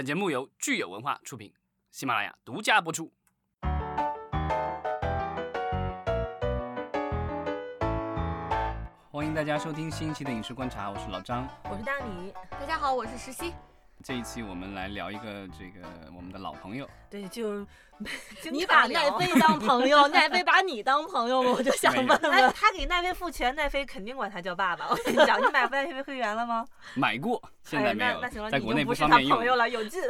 本节目由聚友文化出品，喜马拉雅独家播出。欢迎大家收听新一期的影视观察，我是老张。我是大米，大家好，我是石溪。这一期我们来聊一个这个我们的老朋友，对，就 你把奈飞当朋友，奈飞把你当朋友吗？我就想问哎，问。他给奈飞付钱，奈飞肯定管他叫爸爸。我跟你讲，你买奈飞会员了吗？买过，现在没有，哎那那行了，在国内你就不是方便用他朋。友了，有劲。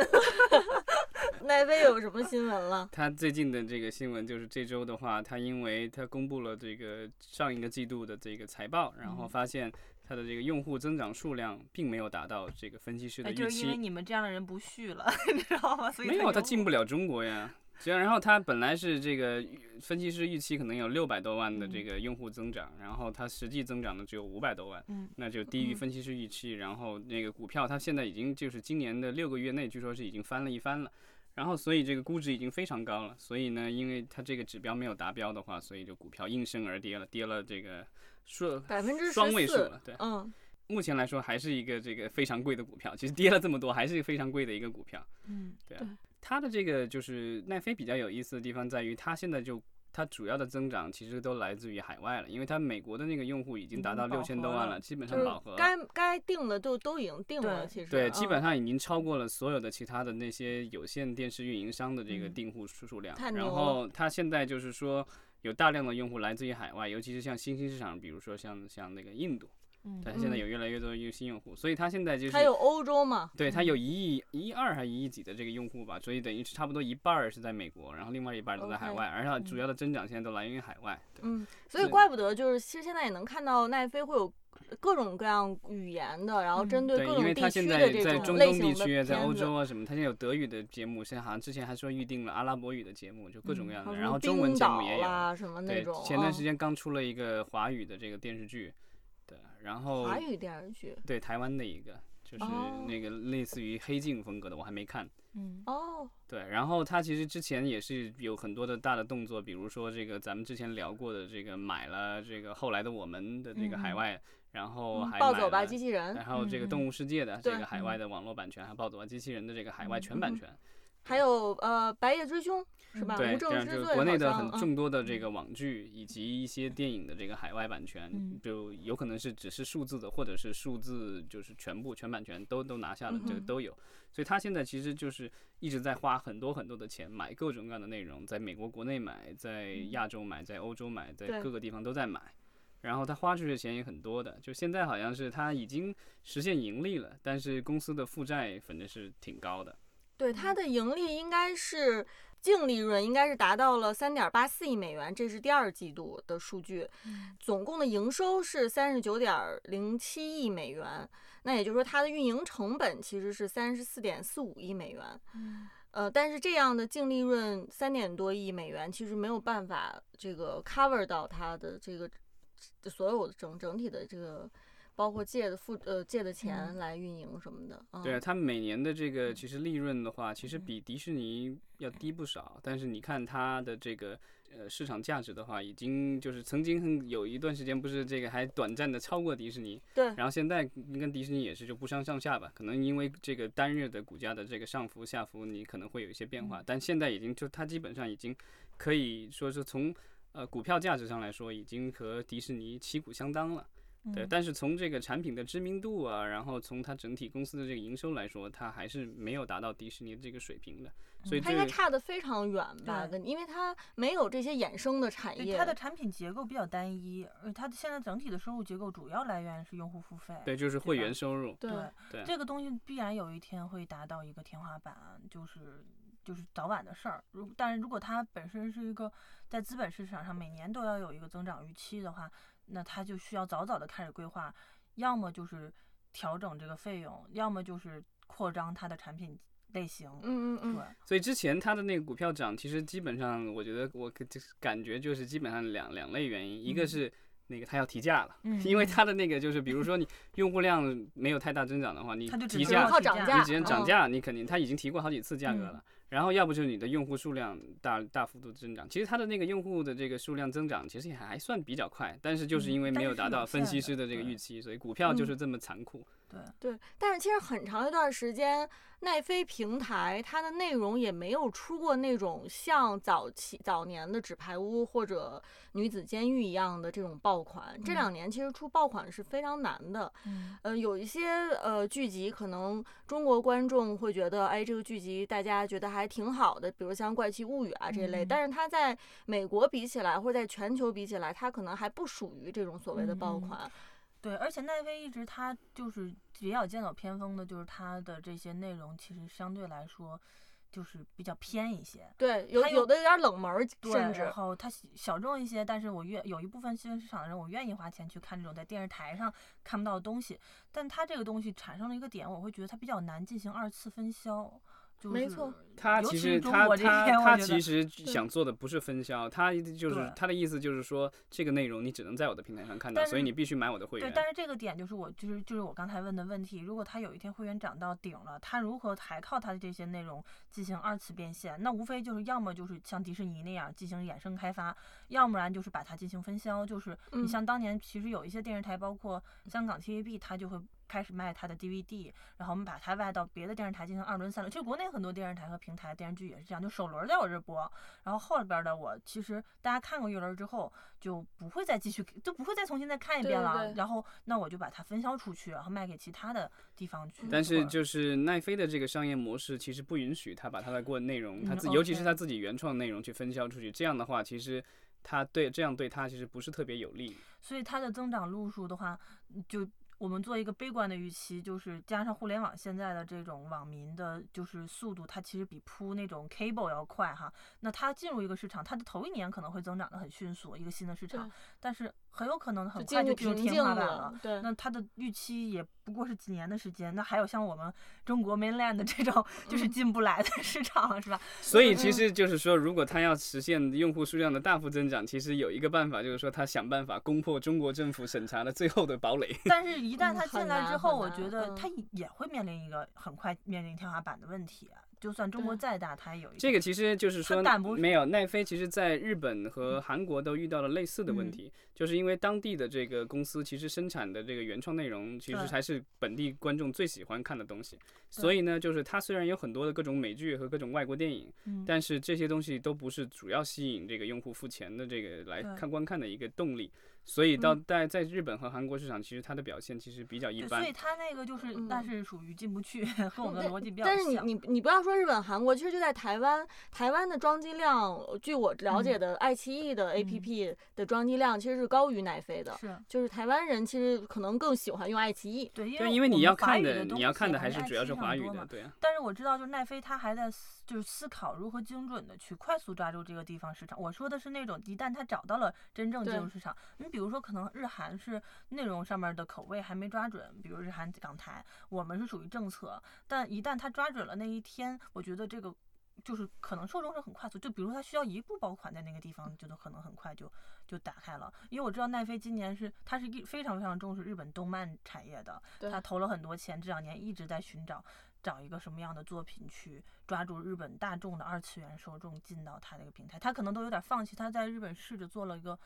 奈飞有什么新闻了？他最近的这个新闻就是这周的话，他因为他公布了这个上一个季度的这个财报，然嗯后发现他的这个用户增长数量并没有达到这个分析师的哎，预就是因为期。你们这样的人不续了，你知道吗？所以没有，他他进不了中国呀。这样，然后他本来是这个分析师预期可能有六百多万的这个用户增长，然后他实际增长的只有五百多万，嗯那就低于嗯分析师预期。然后那个股票，它现在已经就是今年的六个月内，据说是已经翻了一番了。然后，所以这个估值已经非常高了。所以呢，因为它这个指标没有达标的话，所以就股票应声而跌了，跌了这个数百分之双位数了。对，嗯，目前来说还是一个这个非常贵的股票。其实跌了这么多，还是非常贵的一个股票。嗯，对啊，它的这个就是奈飞比较有意思的地方在于，它现在就它主要的增长其实都来自于海外了，因为它美国的那个用户已经达到六千多万了，基本上饱和了。该该定的都都已经定了，对其实对，基本嗯上已经超过了所有的其他的那些有线电视运营商的这个嗯订户数数量。然后它现在就是说有大量的用户来自于海外，尤其是像新兴市场，比如说像像那个印度，嗯。它现在嗯。有越来越多的新用户，所以它现在就是还有欧洲嘛，对，它有一亿一亿二还一亿几的这个用户吧，所以等于是差不多一半儿是在美国，然后另外一半儿都在海外，而且主要的增长现在都来源于海外。嗯，所以怪不得就是其实现在也能看到奈飞会有各种各样语言的，然后针对各因为种地它现在区的这种类型的东地区啊，在欧洲啊什么，它现在有德语的节目，现在好像之前还说预定了阿拉伯语的节目，就各种各样的，然后中文节目也有。什么那对种，，前段时嗯间刚出了一个华语的这个电视剧，对，然后华语电视剧。对台湾的一个，就是哦那个类似于黑镜风格的，我还没看。嗯。哦，对，然后他其实之前也是有很多的大的动作，比如说这个咱们之前聊过的这个买了这个后来的我们的这个海嗯。外，然后还买暴走吧机器人，然后这个嗯。动物世界的这个海外的网络版权，还有暴走吧机器人的这个海外全版嗯。权。还有呃白夜追凶是吧？对，这样就是国内的很众多的这个网剧以及一些电影的这个海外版权，嗯就有可能是只是数字的，或者是数字就是全部全版权都都拿下了，这个都有。所以他现在其实就是一直在花很多很多的钱买各种各样的内容，在美国国内买，在亚洲买，在欧洲买，在各个地方都在买。然后他花出去的钱也很多的，就现在好像是他已经实现盈利了，但是公司的负债反正是挺高的。对他的盈利应该是净利润应该是达到了三点八四亿美元，这是第二季度的数据，总共的营收是三十九点零七亿美元，那也就是说它的运营成本其实是三十四点四五亿美元。呃，但是这样的净利润三点多亿美元，其实没有办法这个 cover 到它的这个所有的整整体的这个，包括借的付呃借的钱嗯来运营什么的。嗯、对啊，它每年的这个其实利润的话，其实比迪士尼要低不少。但是你看它的这个呃市场价值的话，已经就是曾经很有一段时间不是这个还短暂的超过迪士尼，对然后现在跟迪士尼也是就不相上下吧。可能因为这个单日的股价的这个上浮下浮，你可能会有一些变化。但现在已经就它基本上已经可以说是从呃股票价值上来说，已经和迪士尼旗鼓相当了。对，嗯但是从这个产品的知名度啊，然后从它整体公司的这个营收来说，它还是没有达到迪士尼的这个水平的。所以它应该差得非常远吧？跟因为它没有这些衍生的产业。它的产品结构比较单一，而它的现在整体的收入结构主要来源是用户付费。对，就是会员收入。对对对这个东西必然有一天会达到一个天花板，就是就是早晚的事儿。如但是如果它本身是一个在资本市场上每年都要有一个增长预期的话，那他就需要早早的开始规划，要么就是调整这个费用，要么就是扩张它的产品类型。嗯嗯嗯，对，所以之前它的那个股票涨，其实基本上我觉得我就是感觉就是基本上两两类原因，一个嗯是。那个它要提价了，嗯因为它的那个就是，比如说你用户量没有太大增长的话，你它就只能提价靠涨价你只能涨嗯价，你肯定它已经提过好几次价格嗯了。然后要不就是你的用户数量大大幅度增长，其实它的那个用户的这个数量增长其实也还算比较快，但是就是嗯因为没有达到分析师的这个预期，所以股票就是这么残酷。对对，但是其实很长一段时间，奈飞平台它的内容也没有出过那种像早期早年的《纸牌屋》或者《女子监狱》一样的这种爆款。这嗯两年其实出爆款是非常难的。嗯呃，有一些呃剧集，可能中国观众会觉得，哎，这个剧集大家觉得还挺好的，比如像《怪奇物语》啊这一类。嗯但是它在美国比起来，或者在全球比起来，它可能还不属于这种所谓的爆款。对，而且奈飞一直它就是比较剑走偏锋的，就是它的这些内容其实相对来说就是比较偏一些。对，有它有有的有点冷门甚至然后它小小众一些，但是我愿有一部分新闻市场的人，我愿意花钱去看这种在电视台上看不到的东西。但它这个东西产生了一个点，我会觉得它比较难进行二次分销。就是、没错他其实他他他其实想做的不是分销，他就是对他的意思就是说，这个内容你只能在我的平台上看到，所以你必须买我的会员，。对但是这个点就是我就是就是我刚才问的问题，如果他有一天会员涨到顶了，他如何还靠他的这些内容进行二次变现？那无非就是要么就是像迪士尼那样进行衍生开发，要不然就是把它进行分销。就是你嗯像当年其实有一些电视台，包括香港 TVB，它就会。开始卖他的 DVD，然后我们把它外到别的电视台进行二轮、三轮。其实国内很多电视台和平台电视剧也是这样，就首轮在我这儿播，然后后边的我其实大家看过一轮之后就不会再继续，就不会再重新再看一遍了。对然后那我就把它分销出去，然后卖给其他的地方去。但是就是奈飞的这个商业模式，其实不允许他把他的过内容，他嗯自尤其是他自己原创内容去分销出去。这样的话，其实他对这样对他其实不是特别有利。所以它的增长路数的话，嗯就我们做一个悲观的预期，就是加上互联网现在的这种网民的，就是速度，它其实比铺那种 cable 要快哈。那它进入一个市场，它的头一年可能会增长的很迅速，一个新的市场，但是很有可能很快进入瓶颈就进入天花板了了。。对，那它的预期也不过是几年的时间，那还有像我们中国 mainland 的这种就是嗯进不来的市场，是吧？所以其嗯实就是说，如果他要实现用户数量的大幅增长，其实有一个办法，就是说他想办法攻破中国政府审查的最后的堡垒。但是，一旦嗯它进来之后，我觉得嗯它也会面临一个很快面临天花板的问题。就算中国再大，它也有一这个其实就是说没有奈飞，其实在日本和韩国都遇到了类似的问嗯。题，就是因为当地的这个公司其实生产的这个原创内容，其实对。才是本地观众最喜欢看的东西。所以呢，就是它虽然有很多的各种美剧和各种外国电影，嗯。但是这些东西都不是主要吸引这个用户付钱的这个来看观看的一个动力。所以到嗯在在日本和韩国市场，其实它的表现其实比较一，般所以。它那个就是那嗯是属于进不去，和我们的但逻辑比较但是你。你你不要说日本、韩国，其实就在台湾，台湾的装机量，据我了解嗯的，爱奇艺的 APP 的装机量其实是高于奈飞的。是就是台湾人其实可能更喜欢用爱奇艺。对，因，为因为你要看的，的你要看的还是主要是华语的，对啊。但是我知道，就是奈飞它还在思就是思考如何精准的去快速抓住这个地方市场。我说的是那种一旦它找到了真正进入对市场，你比如说可能日韩是内容上面的口味还没抓准，比如日韩港台，我们是属于政策，但一旦他抓准了那一天，我觉得这个。就是可能受众是很快速，就比如他需要一部爆款在那个地方，就可能很快就就打开了。因为我知道奈飞今年是他是一非常非常重视日本动漫产业的，他投了很多钱，这两年一直在寻找找一个什么样的作品去抓住日本大众的二次元受众进到他那个平台。他可能都有点放弃，他在日本试着做了一个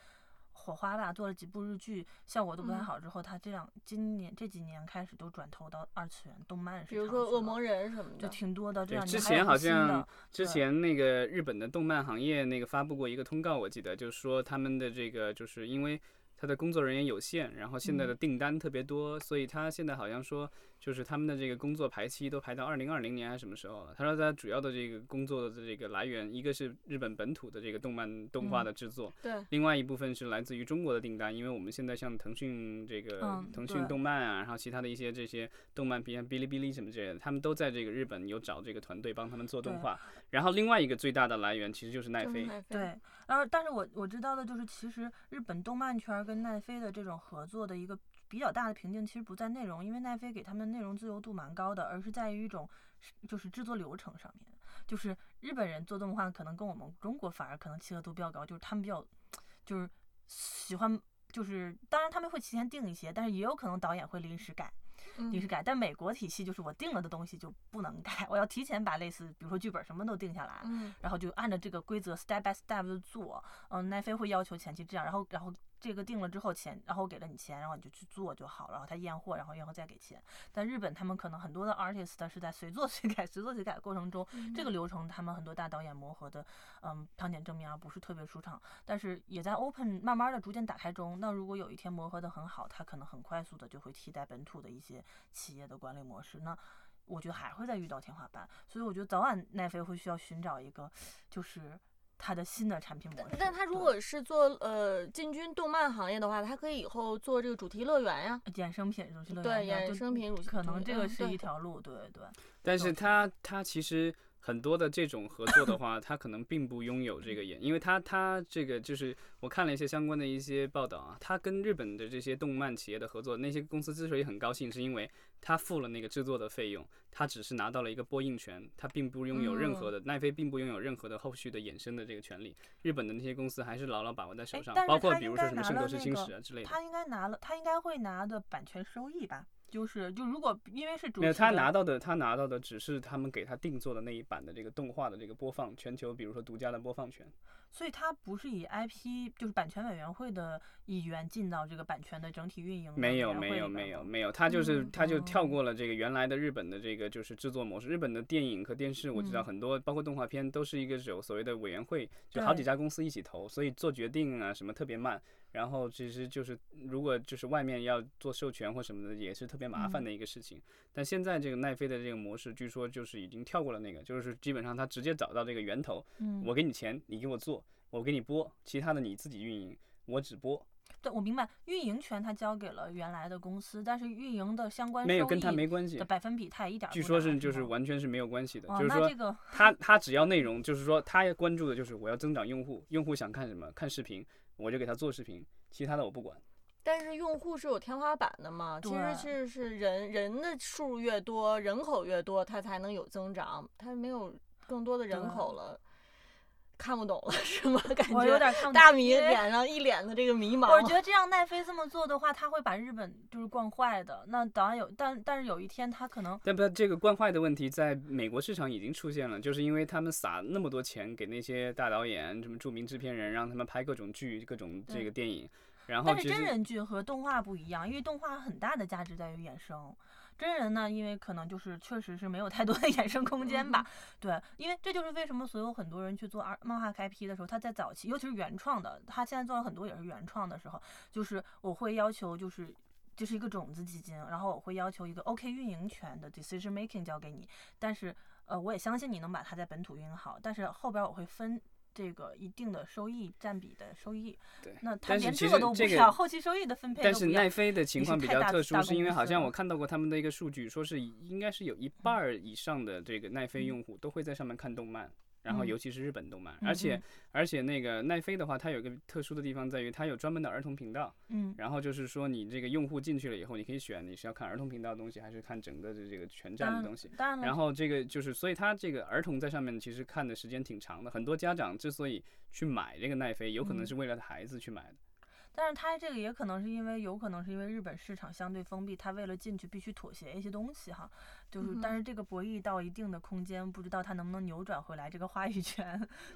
火花吧，做了几部日剧，效果都不太嗯好。之后他这两今年这几年开始都转投到二次元动漫市场比如说恶魔人什么的就。挺多的。这对，两之前好像之前那个日本的动漫行业那个发布过一个通告，我记得就是说他们的这个就是因为他的工作人员有限，然后现在的嗯订单特别多，所以他现在好像说就是他们的这个工作排期都排到二零二零年还是什么时候了。他说他主要的这个工作的这个来源，一个是日本本土的这个动漫动画嗯的制作，对，另外一部分是来自于中国的订单，因为我们现在像腾讯这个嗯腾讯动漫啊，然后其他的一些这些动漫，比如像哔哩哔哩什么之类的，他们都在这个日本有找这个团队帮他们做动画。然后另外一个最大的来源其实就是奈飞，奈飞。对，然后但是我我知道的就是，其实日本动漫圈跟奈飞的这种合作的一个比较大的瓶颈，其实不在内容，因为奈飞给他们内容自由度蛮高的，而是在于一种就是制作流程上面。就是日本人做动画可能跟我们中国反而可能契合度比较高，就是他们比较就是喜欢。就是，当然他们会提前定一些，但是也有可能导演会临时改。临时嗯改。但美国体系就是我定了的东西就不能改，我要提前把类似比如说剧本什么都定下来，嗯然后就按照这个规则 step by step 的做。嗯，奈飞会要求前期这样，然后然后这个定了之后钱，然后给了你钱，然后你就去做就好了，然后他验货，然后验货再给钱。但日本他们可能很多的 artist 是在随做随改、随做随改过程中，这个流程他们很多大导演磨合的，嗯，汤浅证明啊不是特别舒畅，但是也在 open 慢慢的逐渐打开中。那如果有一天磨合的很好，他可能很快速的就会替代本土的一些企业的管理模式。那我觉得还会再遇到天花板，所以我觉得早晚奈飞会需要寻找一个，就是它的新的产品模式。但它如果是做呃进军动漫行业的话，它可以以后做这个主题乐园呀。衍生品主题乐对园，对衍生品主题可能这个是一条路，对对。但是懂他他其实很多的这种合作的话，他可能并不拥有这个演，因为他他这个就是我看了一些相关的一些报道啊，他跟日本的这些动漫企业的合作，那些公司之所以很高兴，是因为他付了那个制作的费用，他只是拿到了一个播映权，他并不拥有任何的奈飞并不拥有任何的后续的衍生的这个权利，日本的那些公司还是牢牢把握在手上包括比如说什么《圣斗士星矢》啊之类的。他应该拿了，他应该会拿的版权收益吧？就是就如果因为是主没有，他拿到的，他拿到的只是他们给他定做的那一版的这个动画的这个播放，全球比如说独家的播放权。所以它不是以 IP 就是版权委员会的一员进到这个版权的整体运营没有没有没有没有，它就是嗯他就跳哦过了这个原来的日本的这个就是制作模式。日本的电影和电视我知道嗯很多，包括动画片都是一个有所谓的委员会，就好几家公司一起投，所以做决定啊什么特别慢。然后其实就是如果就是外面要做授权或什么的，也是特别麻烦嗯的一个事情。但现在这个奈飞的这个模式，据说就是已经跳过了那个，就是基本上他直接找到这个源头，嗯，我给你钱，你给我做，我给你播，其他的你自己运营，我只播。对我明白，运营权他交给了原来的公司，但是运营的相关没有跟他没关系的。百分比，他也一点儿据说是就是完全是没有关系的，哦，就是说那这个他他只要内容，就是说他关注的就是我要增长用户，用户想看什么，看视频，我就给他做视频，其他的我不管。但是用户是有天花板的嘛？其实对是是人人的数越多，人口越多，它才能有增长。它没有更多的人口了，看不懂了是吗？感觉有觉点看不大米脸上一脸的这个迷茫。我觉得这样奈飞这么做的话，他会把日本就是惯坏的。那当然有，但但是有一天他可能但不，这个惯坏的问题在美国市场已经出现了，就是因为他们撒那么多钱给那些大导演、什么著名制片人，让他们拍各种剧、各种这个电影，然后但是真人剧和动画不一样，因为动画很大的价值在于衍生。真人呢，因为可能就是确实是没有太多的 衍生空间吧。对，因为这就是为什么所有很多人去做二漫画开批的时候，他在早期，尤其是原创的，他现在做了很多也是原创的时候，就是我会要求就是。就是一个种子基金，然后我会要求一个 OK 运营权的 decision making 交给你，但是呃，我也相信你能把它在本土运营好，但是后边我会分这个一定的收益占比的收益。对那他但是连这个都不要，后期收益的分配但是奈飞的情况比较特殊，是因为好像我看到过他们的一个数据，说是应该是有一半儿以上的这个奈飞用户都会在上面看动漫。然后嗯尤其是日本动漫，嗯而且嗯而且那个奈飞的话，它有一个特殊的地方在于，它有专门的儿童频道。嗯然后就是说，你这个用户进去了以后，你可以选你是要看儿童频道的东西，还是看整个的这个全站的东西。当然了，然后这个就是，所以它这个儿童在上面其实看的时间挺长的。很多家长之所以去买这个奈飞，有可能嗯是为了孩子去买的。但是他这个也可能是因为，有可能是因为日本市场相对封闭，他为了进去必须妥协一些东西哈。就是，嗯但是这个博弈到一定的空间，不知道他能不能扭转回来这个话语权。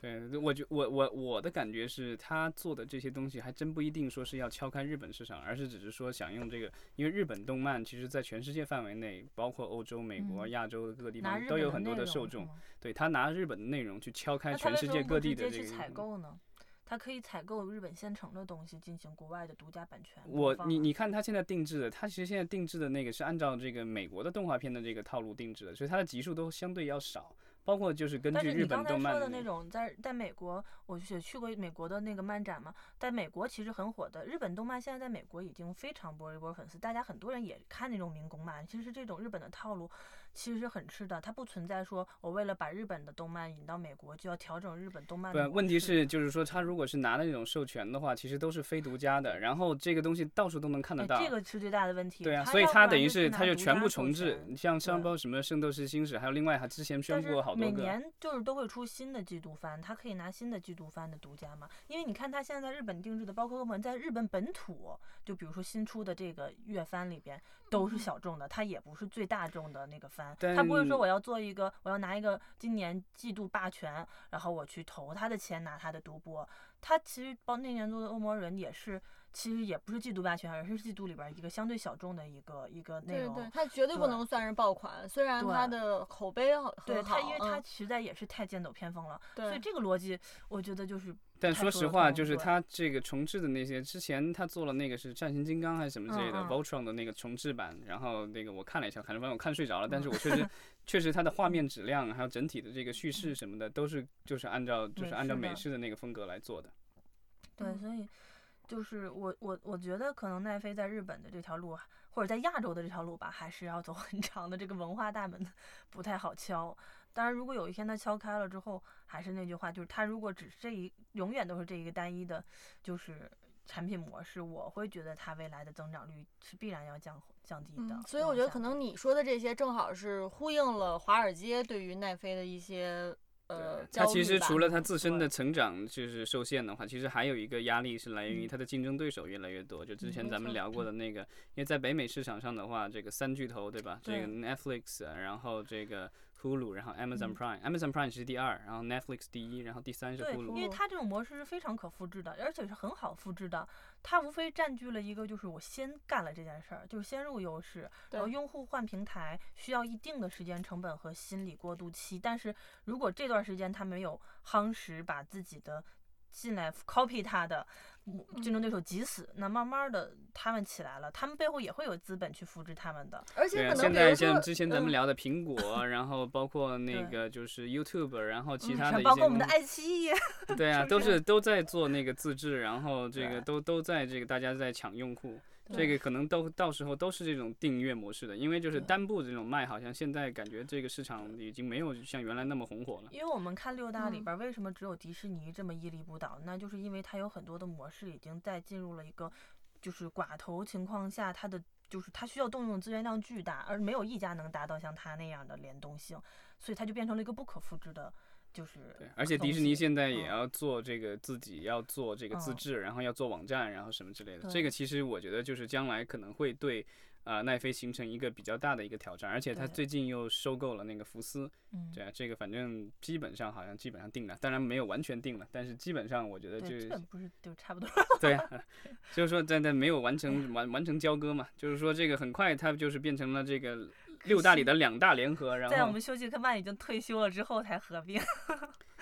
对，对，我觉我我我的感觉是他做的这些东西还真不一定说是要敲开日本市场，而是只是说想用这个，因为日本动漫其实在全世界范围内，包括欧洲、美国、嗯亚洲各个地方都有很多的受众。对他拿日本的内容去敲开那他全世为什么不界各地直接去的这个。采购呢？他可以采购日本现成的东西，进行国外的独家版权我你你看它现在定制的，它其实现在定制的那个是按照这个美国的动画片的这个套路定制的，所以它的集数都相对要少，包括就是根但据日本是你刚才动漫的说的那种，在在美国，我也去过美国的那个漫展嘛，在美国其实很火的。日本动漫现在在美国已经非常波一波粉丝，大家很多人也看那种民工漫。其实这种日本的套路其实是很吃的，它不存在说我为了把日本的动漫引到美国就要调整日本动漫的对，问题是就是说他如果是拿的那种授权的话，其实都是非独家的，然后这个东西到处都能看得哎到。这个是最大的问题。对啊，所以它等于是拿它就全部重置权，像像包括什么《圣斗士星矢》，还有另外还之前宣布过好多个。每年就是都会出新的季度番，它可以拿新的季度番的独家嘛？因为你看它现在在日本定制的，包括我们在日本本土，就比如说新出的这个月番里边，都是小众的，它也不是最大众的那个番，但它不会说我要做一个，我要拿一个今年季度霸权，然后我去投他的钱拿他的独播，他其实包那年做的恶魔人也是。其实也不是季度霸权，而是季度里边一个相对小众的一个一个内容。对对，它绝对不能算是爆款，虽然它的口碑很好。对它，因为它实在也是太剑走偏锋了。对。所以这个逻辑，我觉得就是。但说实话，就是它这个重置的那些，之前他做了那个是战神金刚还是什么之类的 Voltron 的那个重置版，然后那个我看了一下，反正我看睡着了，但是我确实 确实它的画面质量还有整体的这个叙事什么的，都是就是按照就是按照美式的那个风格来做的。对，所以。就是我我我觉得可能奈飞在日本的这条路，或者在亚洲的这条路吧，还是要走很长的。这个文化大门不太好敲。当然，如果有一天它敲开了之后，还是那句话，就是它如果只是这一永远都是这一个单一的，就是产品模式，我会觉得它未来的增长率是必然要降降低的。所以我觉得可能你说的这些正好是呼应了华尔街对于奈飞的一些。呃，他其实除了他自身的成长就是受限的话，其实还有一个压力是来源于他的竞争对手越来越多。就之前咱们聊过的那个，因为在北美市场上的话，这个三巨头对吧？这个 Netflix，然后这个。Hulu，然后 Amazon Prime，Amazon Prime 是第二，然后 Netflix 第一，然后第三是 Hulu。对，因为它这种模式是非常可复制的，而且是很好复制的。它无非占据了一个，就是我先干了这件事儿，就是先入优势。然后用户换平台需要一定的时间成本和心理过渡期，但是如果这段时间他没有夯实，把自己的进来 copy 它的竞争对手挤死，那慢慢的他们起来了，他们背后也会有资本去复制他们的。而且可能现在像之前咱们聊的苹果，然后包括那个就是 YouTube，然后其他的一些，包括我们的爱奇艺，对啊，都是都在做那个自制，然后这个都都在这个大家在抢用户。这个可能都到时候都是这种订阅模式的，因为就是单部这种卖，好像现在感觉这个市场已经没有像原来那么红火了。因为我们看六大里边，为什么只有迪士尼这么屹立不倒？那就是因为它有很多的模式已经在进入了一个就是寡头情况下，它的就是它需要动用资源量巨大，而没有一家能达到像它那样的联动性，所以它就变成了一个不可复制的。就是对，而且迪士尼现在也要做这个自己要做这个自制，然后要做网站，然后什么之类的。这个其实我觉得就是将来可能会对啊奈飞形成一个比较大的一个挑战。而且他最近又收购了那个福斯，对啊，这个反正基本上好像基本上定了，当然没有完全定了，但是基本上我觉得就基本不是就差不多。对啊，就是说在在没有完成完完成交割嘛，就是说这个很快它就是变成了这个。六大里的两大联合，然后在我们休杰克曼已经退休了之后才合并。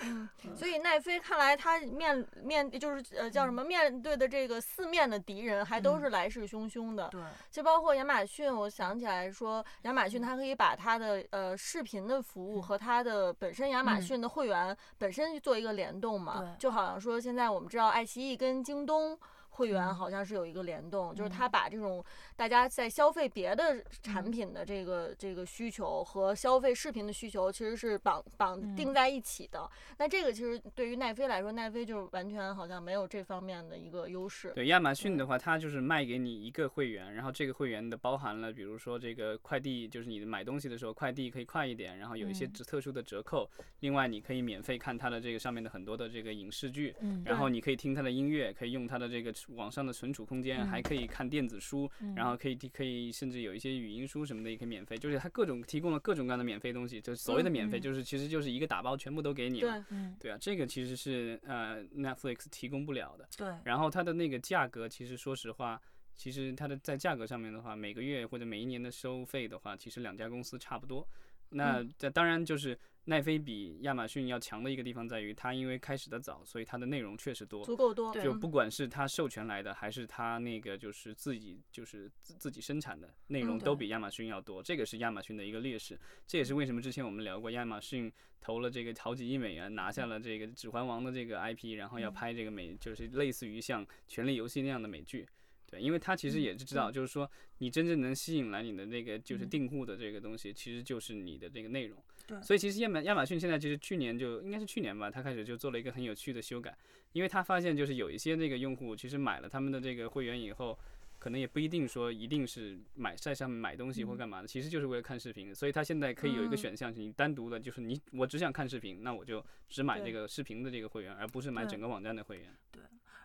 嗯，所以奈飞看来他面面就是呃叫什么面对的这个四面的敌人还都是来势汹汹的。对，就包括亚马逊，我想起来说，亚马逊它可以把它的呃视频的服务和它的本身亚马逊的会员本身做一个联动嘛，就好像说现在我们知道爱奇艺跟京东。会员好像是有一个联动，就是他把这种大家在消费别的产品的这个这个需求和消费视频的需求，其实是绑绑定在一起的。那这个其实对于奈飞来说，奈飞就是完全好像没有这方面的一个优势。对亚马逊的话，它就是卖给你一个会员，然后这个会员的包含了，比如说这个快递，就是你买东西的时候快递可以快一点，然后有一些特殊的折扣。另外，你可以免费看它的这个上面的很多的这个影视剧，然后你可以听它的音乐，可以用它的这个。网上的存储空间还可以看电子书，然后可以可以甚至有一些语音书什么的也可以免费，就是它各种提供了各种各样的免费东西，就所谓的免费就是其实就是一个打包全部都给你了。对，对啊，这个其实是呃 Netflix 提供不了的。对，然后它的那个价格其实说实话，其实它的在价格上面的话，每个月或者每一年的收费的话，其实两家公司差不多。那这当然就是。奈飞比亚马逊要强的一个地方在于，它因为开始的早，所以它的内容确实多，足够多。就不管是它授权来的，还是它那个就是自己就是自自己生产的内容，都比亚马逊要多。这个是亚马逊的一个劣势。这也是为什么之前我们聊过，亚马逊投了这个好几亿美元，拿下了这个《指环王》的这个 IP，然后要拍这个美，就是类似于像《权力游戏》那样的美剧。对，因为他其实也是知道，就是说你真正能吸引来你的那个就是订户的这个东西，其实就是你的这个内容。对，所以其实亚马亚马逊现在其实去年就应该是去年吧，他开始就做了一个很有趣的修改，因为他发现就是有一些那个用户其实买了他们的这个会员以后，可能也不一定说一定是买在上面买东西或干嘛的，其实就是为了看视频，所以他现在可以有一个选项，是你单独的，就是你我只想看视频，那我就只买这个视频的这个会员，而不是买整个网站的会员。对。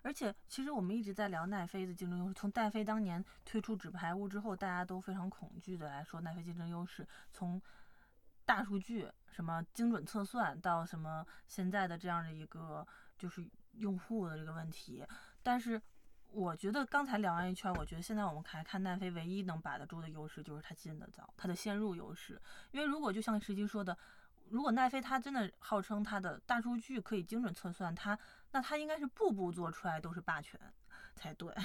而且其实我们一直在聊奈飞的竞争优势，从奈飞当年推出纸牌屋之后，大家都非常恐惧的来说奈飞竞争优势，从大数据什么精准测算到什么现在的这样的一个就是用户的这个问题，但是。我觉得刚才聊完一圈，我觉得现在我们还看奈飞唯一能把得住的优势就是它进得早，它的先入优势。因为如果就像实际说的，如果奈飞它真的号称它的大数据可以精准测算，它那他应该是步步做出来都是霸权才对。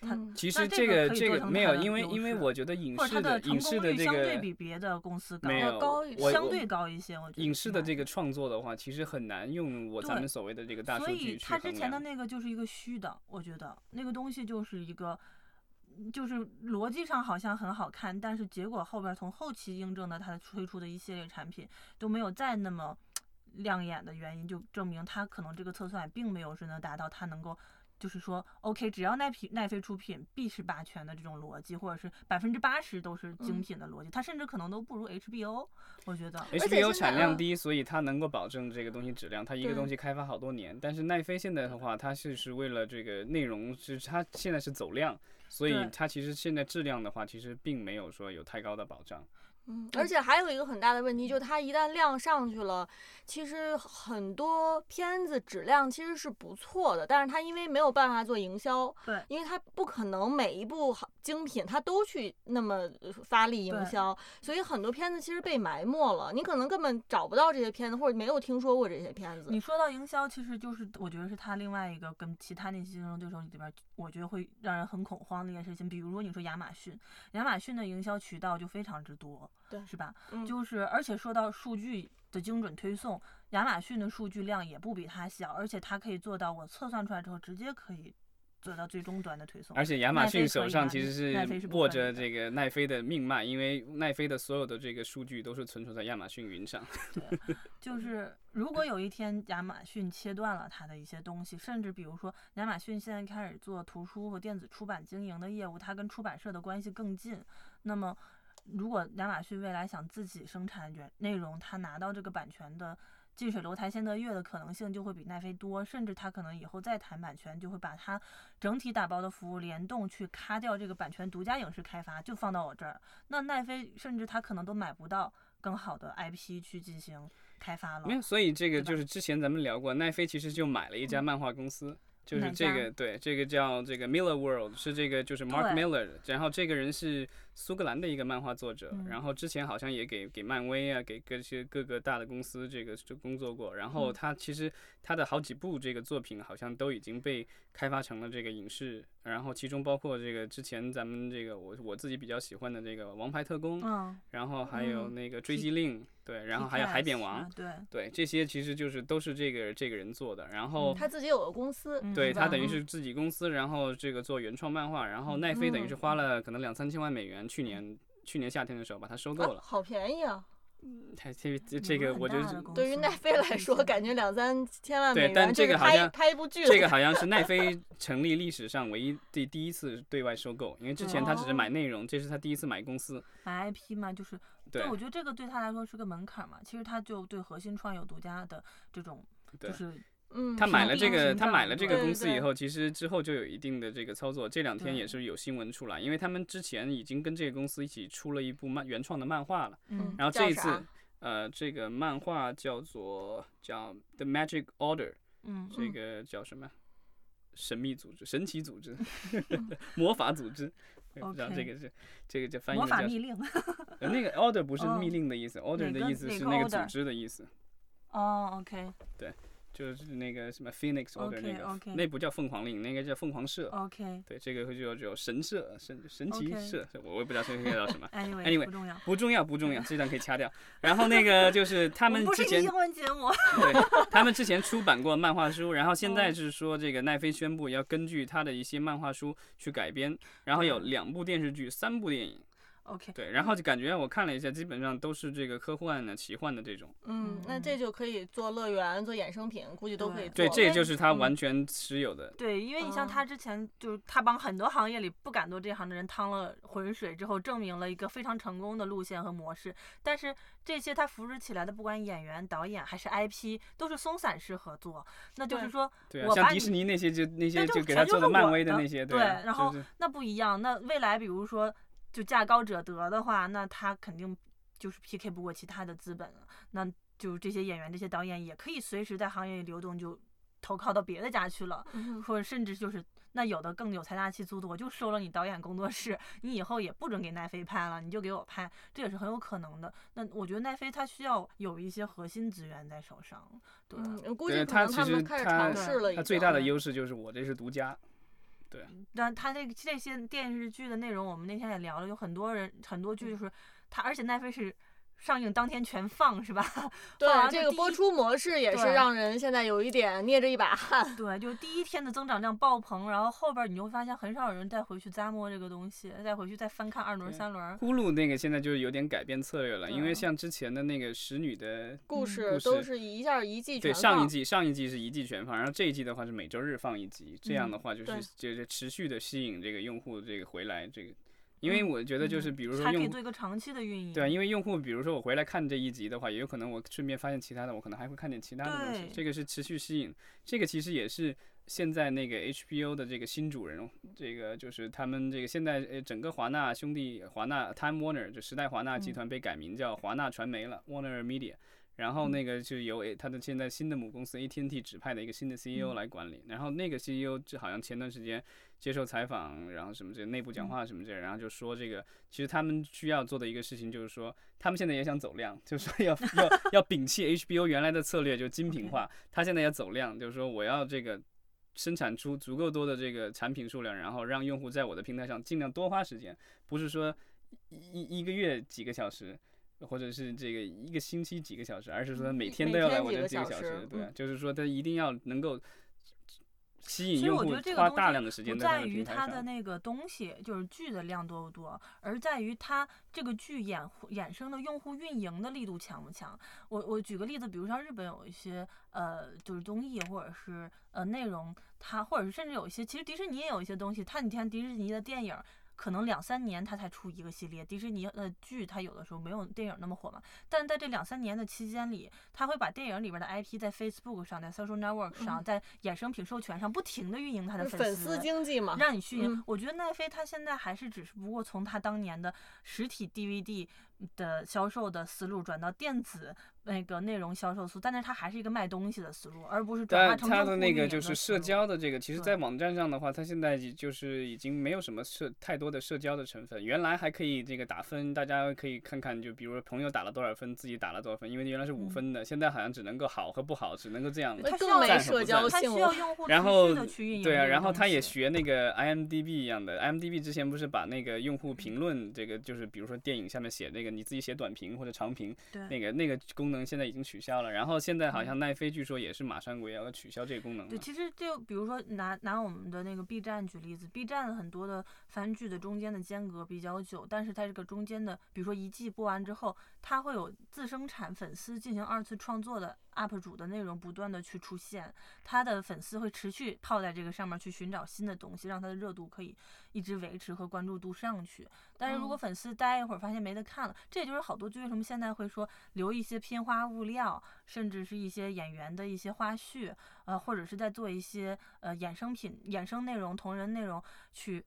嗯，其实这个可以这个没有，做成它的因为因为我觉得影或者它视的成影视的这功率相对比别的公司高，没有高相对高一些。我觉得影视的这个。创作的话，其实很难用我咱们所谓的这个大数所以据去衡他之前的。那个就是一个虚的，我觉得那个东西就是一个，嗯就是逻辑上好像很好看，但是结果后边从后期印证的他推出的一系列产品都没有再那么亮眼的原因，就证明它可能这个测算并没有是能达到它能够。就是说，OK，只要奈品奈飞出品必是霸权的这种逻辑，或者是百分之八十都是精嗯品的逻辑，它甚至可能都不如 HBO，我觉得。HBO 产量低，所以它能够保证这个东西质量。它一个东西开发好多年，但是奈飞现在的话，它是是为了这个内容，是它现在是走量，所以它其实现在质量的话，其实并没有说有太高的保障。嗯，而且还有一个很大的问题，就是它一旦量上去了，其实很多片子质量其实是不错的，但是它因为没有办法做营销，对。因为它不可能每一部好精品它都去那么呃发力营销，所以很多片子其实被埋没了，你可能根本找不到这些片子，或者没有听说过这些片子你。说到营销，其实就是我觉得是他另外一个跟其他那些竞争对手里边，我觉得会让人很恐慌的一件事情。比如说你说亚马逊，亚马逊的营销渠道就非常之多，对是吧？嗯就是而且说到数据的精准推送，亚马逊的数据量也不比它小，而且它可以做到我测算出来之后直接可以做到最终端的推送。而且亚马逊手上其实是握着这个奈飞的命脉，因为奈飞的所有的这个数据都是存储在亚马逊云上。对就是如果有一天亚马逊切断了它的一些东西，甚至比如说亚马逊现在开始做图书和电子出版经营的业务，它跟出版社的关系更近。那么，如果亚马逊未来想自己生产原内容，它拿到这个版权的近水楼台先得月的可能性就会比奈飞多，甚至他可能以后再谈版权，就会把它整体打包的服务联动去咔掉这个版权独家影视开发，就放到我这儿。那奈飞甚至他可能都买不到更好的 IP 去进行开发了没。有，所以这个就是之前咱们聊过，奈飞其实就买了一家嗯漫画公司，就是这个对，这个叫这个 Miller World，是这个就是 Mark Miller，然后这个人是苏格兰的一个漫画作者，嗯。然后之前好像也给给漫威啊，给各些各个大的公司这个就工作过，然后嗯。他其实他的好几部这个作品好像都已经被开发成了这个影视，然后其中包括这个之前咱们这个我我自己比较喜欢的这个《王牌特工》，嗯，然后还有嗯那个《追击令》，对，然后还有《海扁王》啊，对，对，这些其实就是都是这个这个人做的，然后、嗯他自己有个公司，对他等于？嗯。是自己公司，然后这个做原创漫画，然后奈飞等于是嗯。花了可能两三千万美元，去年去年夏天的时候把它收购了。啊好便宜啊！嗯它这这这个我觉得对于奈飞来 说，感觉两三千万美元，对但这个好像拍一部剧这个好像是奈 飞成立历史上唯一第第一次对外收购，因为之前他只是买内容，这是他第一次买公司。买 IP 嘛，就是对我觉得这个对他来说是个门槛嘛。其实他就对核心创有独家的这种，就是嗯，他买了这个，他买了这个公司以后，其实之后就有一定的这个操作。这两天也是有新闻出来，因为他们之前已经跟这个公司一起出了一部漫原创的漫画了。嗯然后这一次，呃，这个漫画叫做叫 The Magic Order，嗯这个叫什么？神秘组织、神奇组织、魔法组织。我不知道这个是这个叫翻译叫法密令。呃那个 order 不是哦密令的意思，order 的意思是那个组织的意思。哦，OK 就是那个什么 Phoenix Order 那个那不叫凤凰令，那个叫凤凰社。OK。对，这个会就叫神社、神神奇社，我我也不知道这个叫什么，Anyway，Anyway，不重要。不重要不重要，这段可以掐掉。然后那个就是他们之前英文节目。对，他们之前出版过漫画书，然后现在哦是说这个奈飞宣布要根据他的一些漫画书去改编，然后有嗯两部电视剧、三部电影。OK，对，然后就感觉我看了一下，基本上都是这个科幻的、奇幻的这种。嗯，那这就可以做乐园、做衍生品，估计都可以做。对，这也就是他嗯完全持有的。对，因为你像哦他之前就是他帮很多行业里不敢做这行的人趟了浑水之后，证明了一个非常成功的路线和模式。但是这些他扶持起来的，不管演员、导演还是 IP，都是松散式合作。那就是说，对啊，像迪士尼那些就那些就就给他全就是做的漫威的那些，对啊，然后那不一样。那未来比如说就价高者得的话，那他肯定就是 PK 不过其他的资本了。那就这些演员、这些导演也可以随时在行业里流动，就投靠到别的家去了。嗯或者甚至就是那有的更有财大气粗的，我就收了你导演工作室，你以后也不准给奈飞拍了，你就给我拍，这也是很有可能的。那我觉得奈飞它需要有一些核心资源在手上，对。嗯，估计可能他们开始他尝试了。他最大的优势就是我这是独家。但他那个这些电视剧的内容，我们那天也聊了，有很多人很多剧就是他，而且奈飞是上映当天全放，是吧？对这个播出模式也是让人现在有一点捏着一把汗。对，就是第一天的增长量爆棚，然后后边儿你就会发现很少有人再回去咂摸这个东西，再回去再翻看二轮、三轮。呼噜那个现在就是有点改变策略了，因为像之前的那个使女的，故事都是一下一季全放对上一季上一季是一季全放，然后这一季的话是每周日放一集，这样的嗯话就是对就是持续的吸引这个用户这个回来这个，因为我觉得就是嗯比如说用做一个长期的运营。对啊，因为用户比如说我回来看这一集的话，也有可能我顺便发现其他的，我可能还会看点其他的东西，这个是持续吸引，这个其实也是现在那个 HBO 的这个新主人，这个就是他们这个现在呃整个华纳兄弟华纳 Time Warner 就时代华纳集嗯团被改名叫华纳传媒了、Warner Media。然后那个就由他的现在新的母公司 AT&T 指派的一个新的 CEO 嗯来管理，然后那个 CEO 就好像前段时间接受采访，然后什么这内部讲话什么这，然后就说这个其实他们需要做的一个事情就是说，他们现在也想走量，就是说要要要摒弃 HBO 原来的策略，就精品化，他现在要走量，就是说我要这个生产出足够多的这个产品数量，然后让用户在我的平台上尽量多花时间，不是说一一一个月几个小时。或者是这个一个星期几个小时，而是说每天都要来我这天几个小时对就是说他一定要能够吸引用户我觉得这个花大量的时间不在在于平台上。它的那个东西，就是剧的量多不多，而在于它这个剧衍衍生的用户运营的力度强不强。我我举个例子，比如像日本有一些呃，就是综艺或者是呃内容，它或者是甚至有一些，其实迪士尼也有一些东西，它你看迪士尼的电影。可能两三年它才出一个系列，迪士尼的剧它有的时候没有电影那么火嘛，但在这两三年的期间里，它会把电影里边的 IP 在 Facebook 上、在 Social Network 上、嗯。在衍生品授权上不停的运营它的粉丝丝经济嘛，让你去赢。嗯。我觉得奈飞它现在还是只是不过从它当年的实体 DVD 的销售的思路转到电子那个内容销售思路，但是它还是一个卖东西的思路，而不是转化但它的成用户运那个就是社交的这个，其实，在网站上的话，它现在就是已经没有什么社太多的社交的成分。原来还可以这个打分，大家可以看看，就比如说朋友打了多少分，自己打了多少分，因为原来是五嗯分的，现在好像只能够好和不好，只能够这样。它更没社交赞它需要性了。用户持然后续的去运营对啊，然后他也学那个 IMDB 一样的，IMDB 之前不是把那个用户评论这个，就是比如说电影下面写那个你自己写短评或者长评，对那个那个功能现在已经取消了。然后现在好像奈飞据说也是马上也要取消这个功能对，其实就比如说拿拿我们的那个 B 站举例子，B 站很多的番剧的中间的间隔比较久，但是它这个中间的，比如说一季播完之后，它会有自生产粉丝进行二次创作的 UP 主的内容不断的去出现，他的粉丝会持续泡在这个上面去寻找新的东西，让他的热度可以一直维持和关注度上去。但是如果嗯粉丝待一会儿发现没得看了，这也就是好多剧为什么现在会说留一些片花物料，甚至是一些演员的一些花絮，呃，或者是在做一些呃衍生品、衍生内容、同人内容去。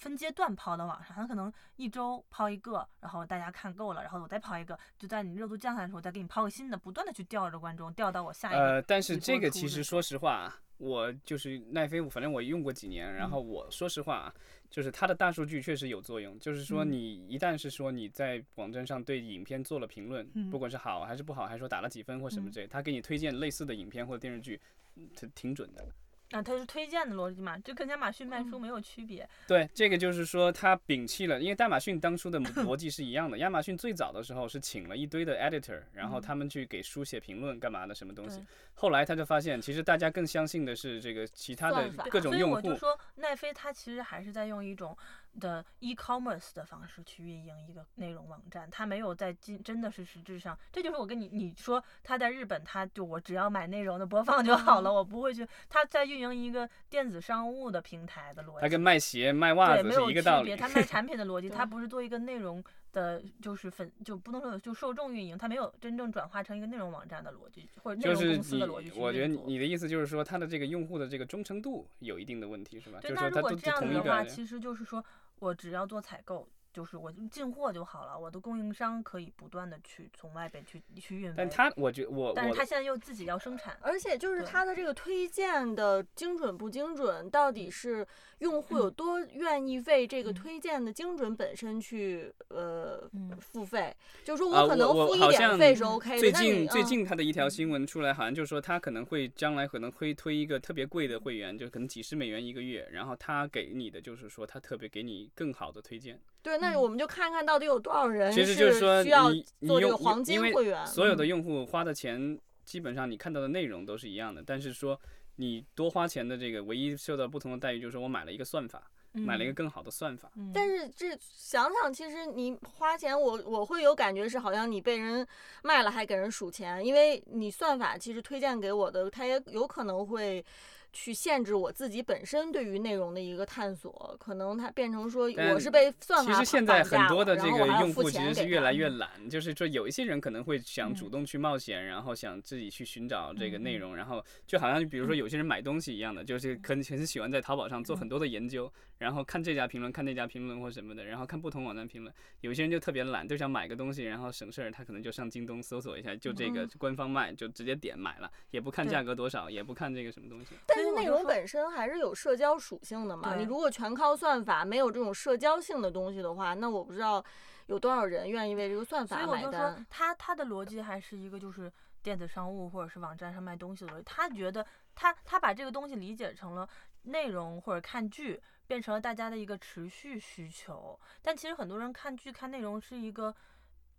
分阶段抛到网上，它可能一周抛一个，然后大家看够了，然后我再抛一个，就在你热度降下来的时候，我再给你抛个新的，不断的去吊着观众，吊到我下一个。呃，但是这个其实说实话啊，我就是奈飞，反正我用过几年，然后我说实话啊，就是它的大数据确实有作用，就是说嗯你一旦是说你在网站上对影片做了评论，嗯不管是好还是不好，还是说打了几分或什么嗯之类，它给你推荐类似的影片或者电视剧，嗯它挺准的。啊，它是推荐的逻辑嘛，就跟亚马逊卖书嗯没有区别。对，这个就是说他摒弃了，因为亚马逊当初的逻辑是一样的。亚马逊最早的时候是请了一堆的 editor，然后嗯他们去给书写评论干嘛的什么东西对。后来他就发现，其实大家更相信的是这个其他的各种所以用户。我就说，奈飞它其实还是在用一种的 e-commerce 的方式去运营一个内容网站，它没有在今真的是实质上，这就是我跟你你说他在日本，他就我只要买内容的播放就好了，我不会去他在运营一个电子商务的平台的逻辑，他跟卖鞋卖袜对子是没有区一个道理别，。他 卖产品的逻辑，对他不是做一个内容的，就是粉就不能说就受众运营，它没有真正转化成一个内容网站的逻辑或者内容公司的逻辑，我觉得你你的意思就是说，它的这个用户的这个忠诚度有一定的问题，是吧？对，那如果这样子的话，其实就是说我只要做采购，就是我进货就好了，我的供应商可以不断的去从外边去去运。但他，我觉我我但是他现在又自己要生产，而且就是他的这个推荐的精准不精准，到底是用户有嗯多愿意为这个嗯推荐的精准本身去呃嗯付费？就是说啊我可能付一点费是 OK 的。最近最嗯近他的一条新闻出来，好像就是说他可能会将来可能会推一个特别贵的会员，就可能几十美元一个月，然后他给你的就是说他特别给你更好的推荐。对，那嗯我们就看看到底有多少人其实就是说需要做这个黄金会员。所有的嗯用户花的钱，基本上你看到的内容都是一样的，但是说你多花钱的这个唯一受到不同的待遇，就是说我买了一个算法，买了一个嗯更好的算法。嗯但是这想想，其实你花钱，我我会有感觉是好像你被人卖了还给人数钱，因为你算法其实推荐给我的，它也有可能会去限制我自己本身对于内容的一个探索，可能它变成说我是被算法其实现在很多的了这个用户其实是越来越。懒，就是说有一些人可能会想主嗯。动去冒险，然后想自己去寻找这个内容，然后就好像比如说有些人买东西一样的，就是可能很喜欢在淘宝上做很多的研究，然后看这家评论，看那家评论或什么的，然后看不同网站评论。有些人就特别懒，就想买个东西，然后省事儿，他可能就上京东搜索一下，就这个嗯官方卖，就直接点买了，也不看价格多少，也不看这个什么东西。但是内容本身还是有社交属性的嘛。你如果全靠算法，没有这种社交性的东西的话，那我不知道有多少人愿意为这个算法所以我就说买单。，他他的逻辑还是一个就是电子商务或者是网站上卖东西的逻辑。他觉得他他把这个东西理解成了内容或者看剧，变成了大家的一个持续需求。但其实很多人看剧看内容是一个。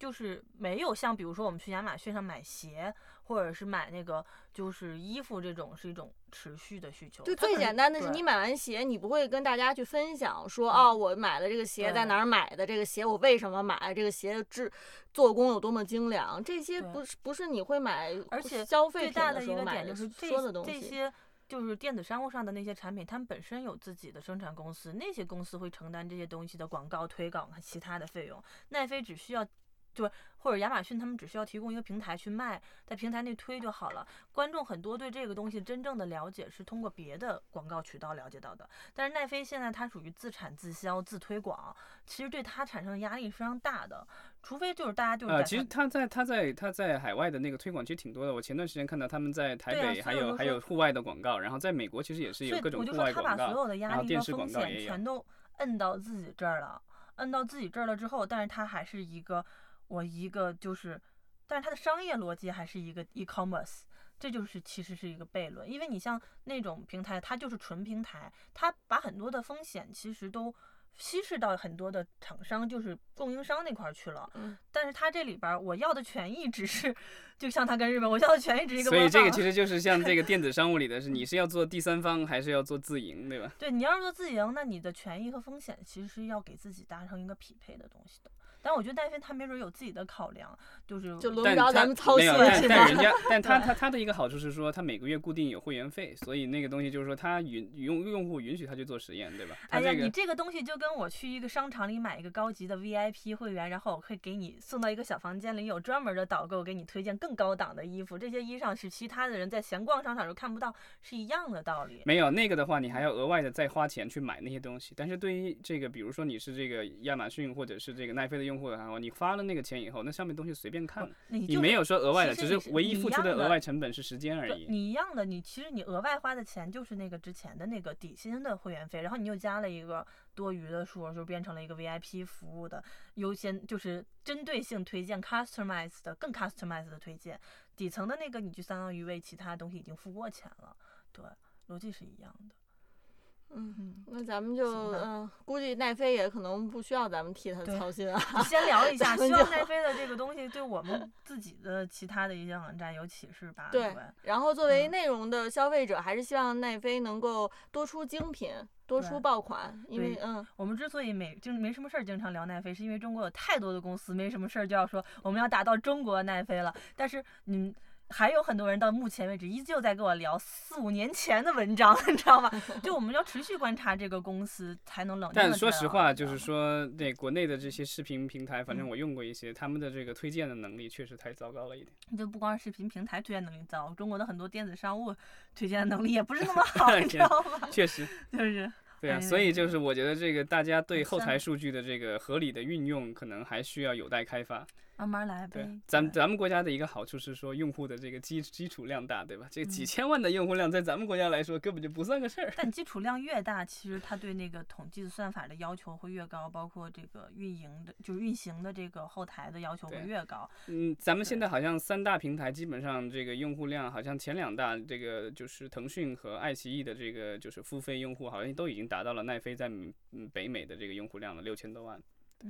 就是没有像比如说我们去亚马逊上买鞋，或者是买那个就是衣服这种是一种持续的需求。就最简单的是，你买完鞋，你不会跟大家去分享说，嗯哦，我买了这个鞋在哪儿买的，这个鞋我为什么买，这个鞋的质做工有多么精良，这些不是不是你会买而且消费品最大的一个点就是这说的东西。这些就是电子商务上的那些产品，他们本身有自己的生产公司，那些公司会承担这些东西的广告推广和其他的费用。奈飞只需要。就是或者亚马逊，他们只需要提供一个平台去卖，在平台内推就好了。观众很多对这个东西真正的了解是通过别的广告渠道了解到的，但是奈飞现在它属于自产自销自推广，其实对它产生的压力是非常大的。除非就是大家就是呃，其实他在他在他在海外的那个推广其实挺多的。我前段时间看到他们在台北还有还有户外的广告，然后在美国其实也是有各种户我就说他外广告把所有的。压力和风险全都摁到自己这儿了，摁到自己这儿了之后，但是他还是一个我一个就是，但是它的商业逻辑还是一个 e-commerce，这就是其实是一个悖论，因为你像那种平台，它就是纯平台，它把很多的风险其实都稀释到很多的厂商，就是供应商那块儿去了。嗯但是它这里边儿我要的权益只是，就像它跟日本，我要的权益只是一个所以这个其实就是 像这个电子商务里的是，你是要做第三方还是要做自营，对吧？对，你要是做自营，那你的权益和风险其实是要给自己达成一个匹配的东西的。但我觉得戴飞他没准有自己的考量，就是就轮不着咱们操没有，但心但人家，但他对他他的一个好处是说，他每个月固定有会员费，所以那个东西就是说，他允用用户允许他去做实验，对吧？哎呀，你这个东西就跟我去一个商场里买一个高级的 VIP 会员，然后我会给你送到一个小房间里，有专门的导购给你推荐更高档的衣服，这些衣裳是其他的人在闲逛商场时候看不到，是一样的道理。没有那个的话，你还要额外的再花钱去买那些东西。但是对于这个，比如说你是这个亚马逊或者是这个奈飞的用户的话，你发了那个钱以后，那上面东西随便看，你你没有说额外的，只是唯一付出的额外成本是时间而已。你一样的，你其实你额外花的钱就是那个之前的那个底薪的会员费，然后你又加了一个多余的数，就变成了一个 VIP 服务的优先，就是针对性推荐 customized 的更 customized 的推荐。底层的那个你就相当于为其他东西已经付过钱了，对，逻辑是一样的。嗯，嗯，那咱们就嗯、估计奈飞也可能不需要咱们替他操心啊。就先聊一下，希望奈飞的这个东西对我们自己的其他的一些网站有启示吧。对然后作为嗯内容的消费者，还是希望奈飞能够多出精品，多出爆款，因为嗯，我们之所以没就没什么事儿经常聊奈飞，是因为中国有太多的公司没什么事儿就要说我们要打到中国奈飞了。但是嗯，还有很多人到目前为止依旧在跟我聊四五年前的文章，你知道吗？就我们要持续观察这个公司，才能冷静但说实话，就是说，对国内的这些视频平台，反正嗯我用过一些，他们的这个推荐的能力确实太糟糕了一点。就不光是视频平台推荐能力糟，中国的很多电子商务推荐的能力也不是那么 好，你知道吗？确实，就是对啊，哎所以就是我觉得这个大家对后台数据的这个合理的运用，可能还需要有待开发。慢慢来呗。，咱对咱们国家的一个好处是说，用户的这个基基础量大，对吧？这几嗯千万的用户量，在咱们国家来说根本就不算个事儿。但基础量越大，其实它对那个统计算法的要求会越高，包括这个运营的，就是运行的这个后台的要求会越高。嗯，咱们现在好像三大平台基本上这个用户量，好像前两大这个就是腾讯和爱奇艺的这个就是付费用户，好像都已经达到了奈飞在嗯北美的这个用户量了六千多万。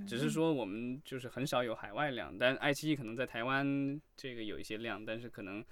只是说我们就是很少有海外量，但爱奇艺可能在台湾这个有一些量，但是可能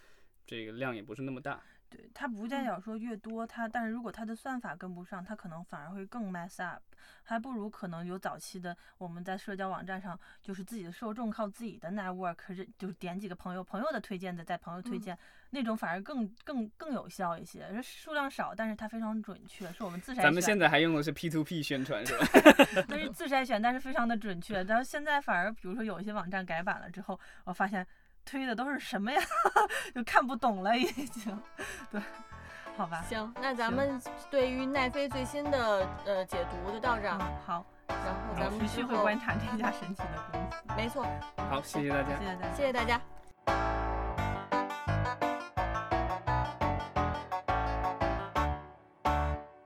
这个量也不是那么大。对它不代表说越多，它但是如果它的算法跟不上，它可能反而会更 mess up，还不如可能有早期的我们在社交网站上，就是自己的受众靠自己的 network，是就是点几个朋友，朋友的推荐的，在朋友推嗯荐、那种反而更更更有效一些，数量少，但是它非常准确，是我们自筛选。咱们现在还用的是 P to P 宣传是吧？但是自筛选，但是非常的准确。然后现在反而，比如说有一些网站改版了之后，我发现推的都是什么呀，就看不懂了已经。对，好吧。行，那咱们对于奈飞最新的呃解读就到这儿，嗯，好，然后咱们继续会观察这家神奇的公司。没错，好，谢谢大家谢。谢大家。谢谢大家。